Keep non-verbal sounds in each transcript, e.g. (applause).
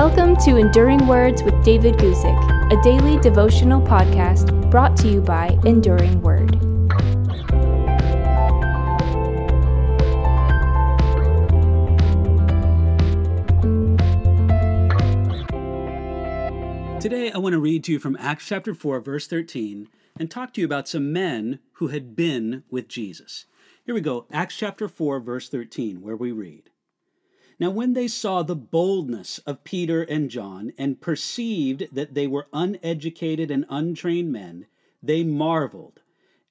Welcome to Enduring Words with David Guzik, a daily devotional podcast brought to you by Enduring Word. Today, I want to read to you from Acts chapter 4, verse 13, and talk to you about some men who had been with Jesus. Here we go, Acts chapter 4, verse 13, where we read Now, when they saw the boldness of Peter and John and perceived that they were uneducated and untrained men, they marveled,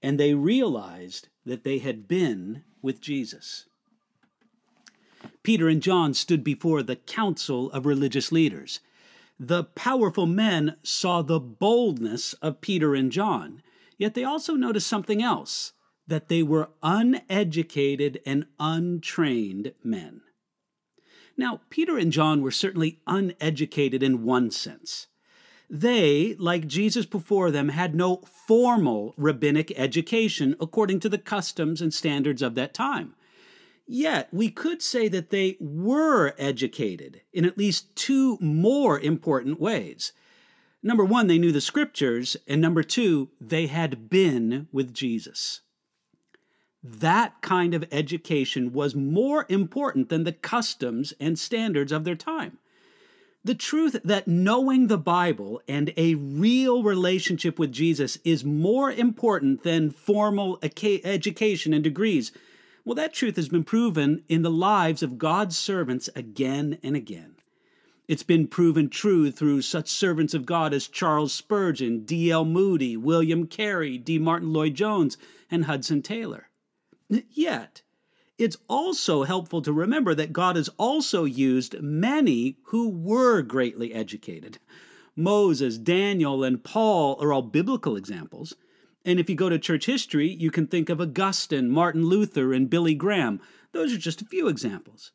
and they realized that they had been with Jesus. Peter and John stood before the council of religious leaders. The powerful men saw the boldness of Peter and John, yet they also noticed something else that they were uneducated and untrained men. Now, Peter and John were certainly uneducated in one sense. They, like Jesus before them, had no formal rabbinic education according to the customs and standards of that time. Yet, we could say that they were educated in at least two more important ways. Number one, they knew the scriptures, and number two, they had been with Jesus that kind of education was more important than the customs and standards of their time. The truth that knowing the Bible and a real relationship with Jesus is more important than formal education and degrees, well, that truth has been proven in the lives of God's servants again and again. It's been proven true through such servants of God as Charles Spurgeon, D.L. Moody, William Carey, D. Martyn Lloyd-Jones, and Hudson Taylor. Yet, it's also helpful to remember that God has also used many who were greatly educated. Moses, Daniel, and Paul are all biblical examples. And if you go to church history, you can think of Augustine, Martin Luther, and Billy Graham. Those are just a few examples.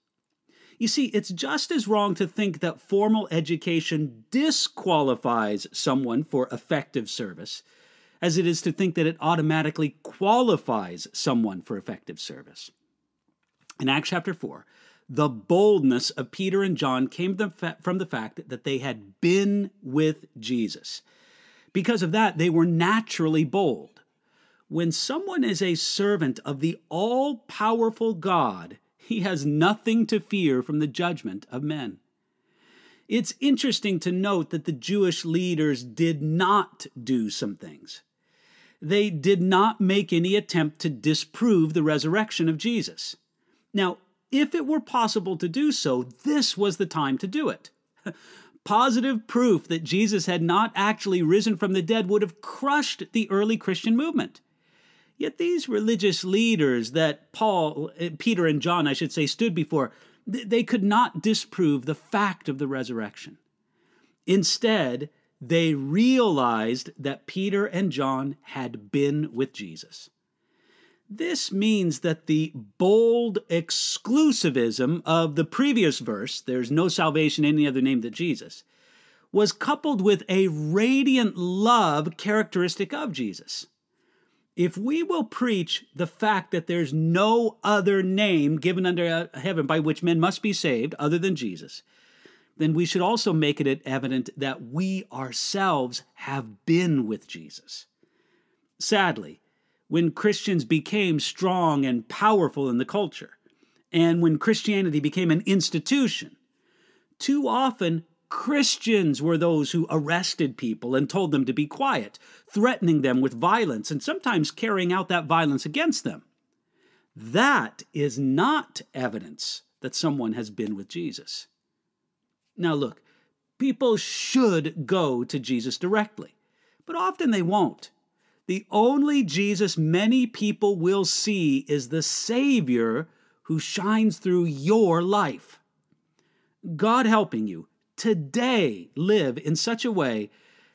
You see, it's just as wrong to think that formal education disqualifies someone for effective service as it is to think that it automatically qualifies someone for effective service. In Acts chapter 4, the boldness of Peter and John came from the fact that they had been with Jesus. Because of that, they were naturally bold. When someone is a servant of the all powerful God, he has nothing to fear from the judgment of men. It's interesting to note that the Jewish leaders did not do some things they did not make any attempt to disprove the resurrection of Jesus. Now, if it were possible to do so, this was the time to do it. (laughs) Positive proof that Jesus had not actually risen from the dead would have crushed the early Christian movement. Yet these religious leaders that Paul, eh, Peter, and John, I should say, stood before, they could not disprove the fact of the resurrection. Instead, they realized that Peter and John had been with Jesus. This means that the bold exclusivism of the previous verse, there's no salvation in any other name than Jesus, was coupled with a radiant love characteristic of Jesus. If we will preach the fact that there's no other name given under uh, heaven by which men must be saved other than Jesus, then we should also make it evident that we ourselves have been with Jesus. Sadly, when Christians became strong and powerful in the culture, and when Christianity became an institution, too often Christians were those who arrested people and told them to be quiet, threatening them with violence and sometimes carrying out that violence against them. That is not evidence that someone has been with Jesus. Now, look, people should go to Jesus directly, but often they won't. The only Jesus many people will see is the Savior who shines through your life. God helping you today live in such a way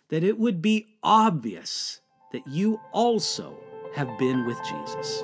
that it would be obvious that you also have been with Jesus.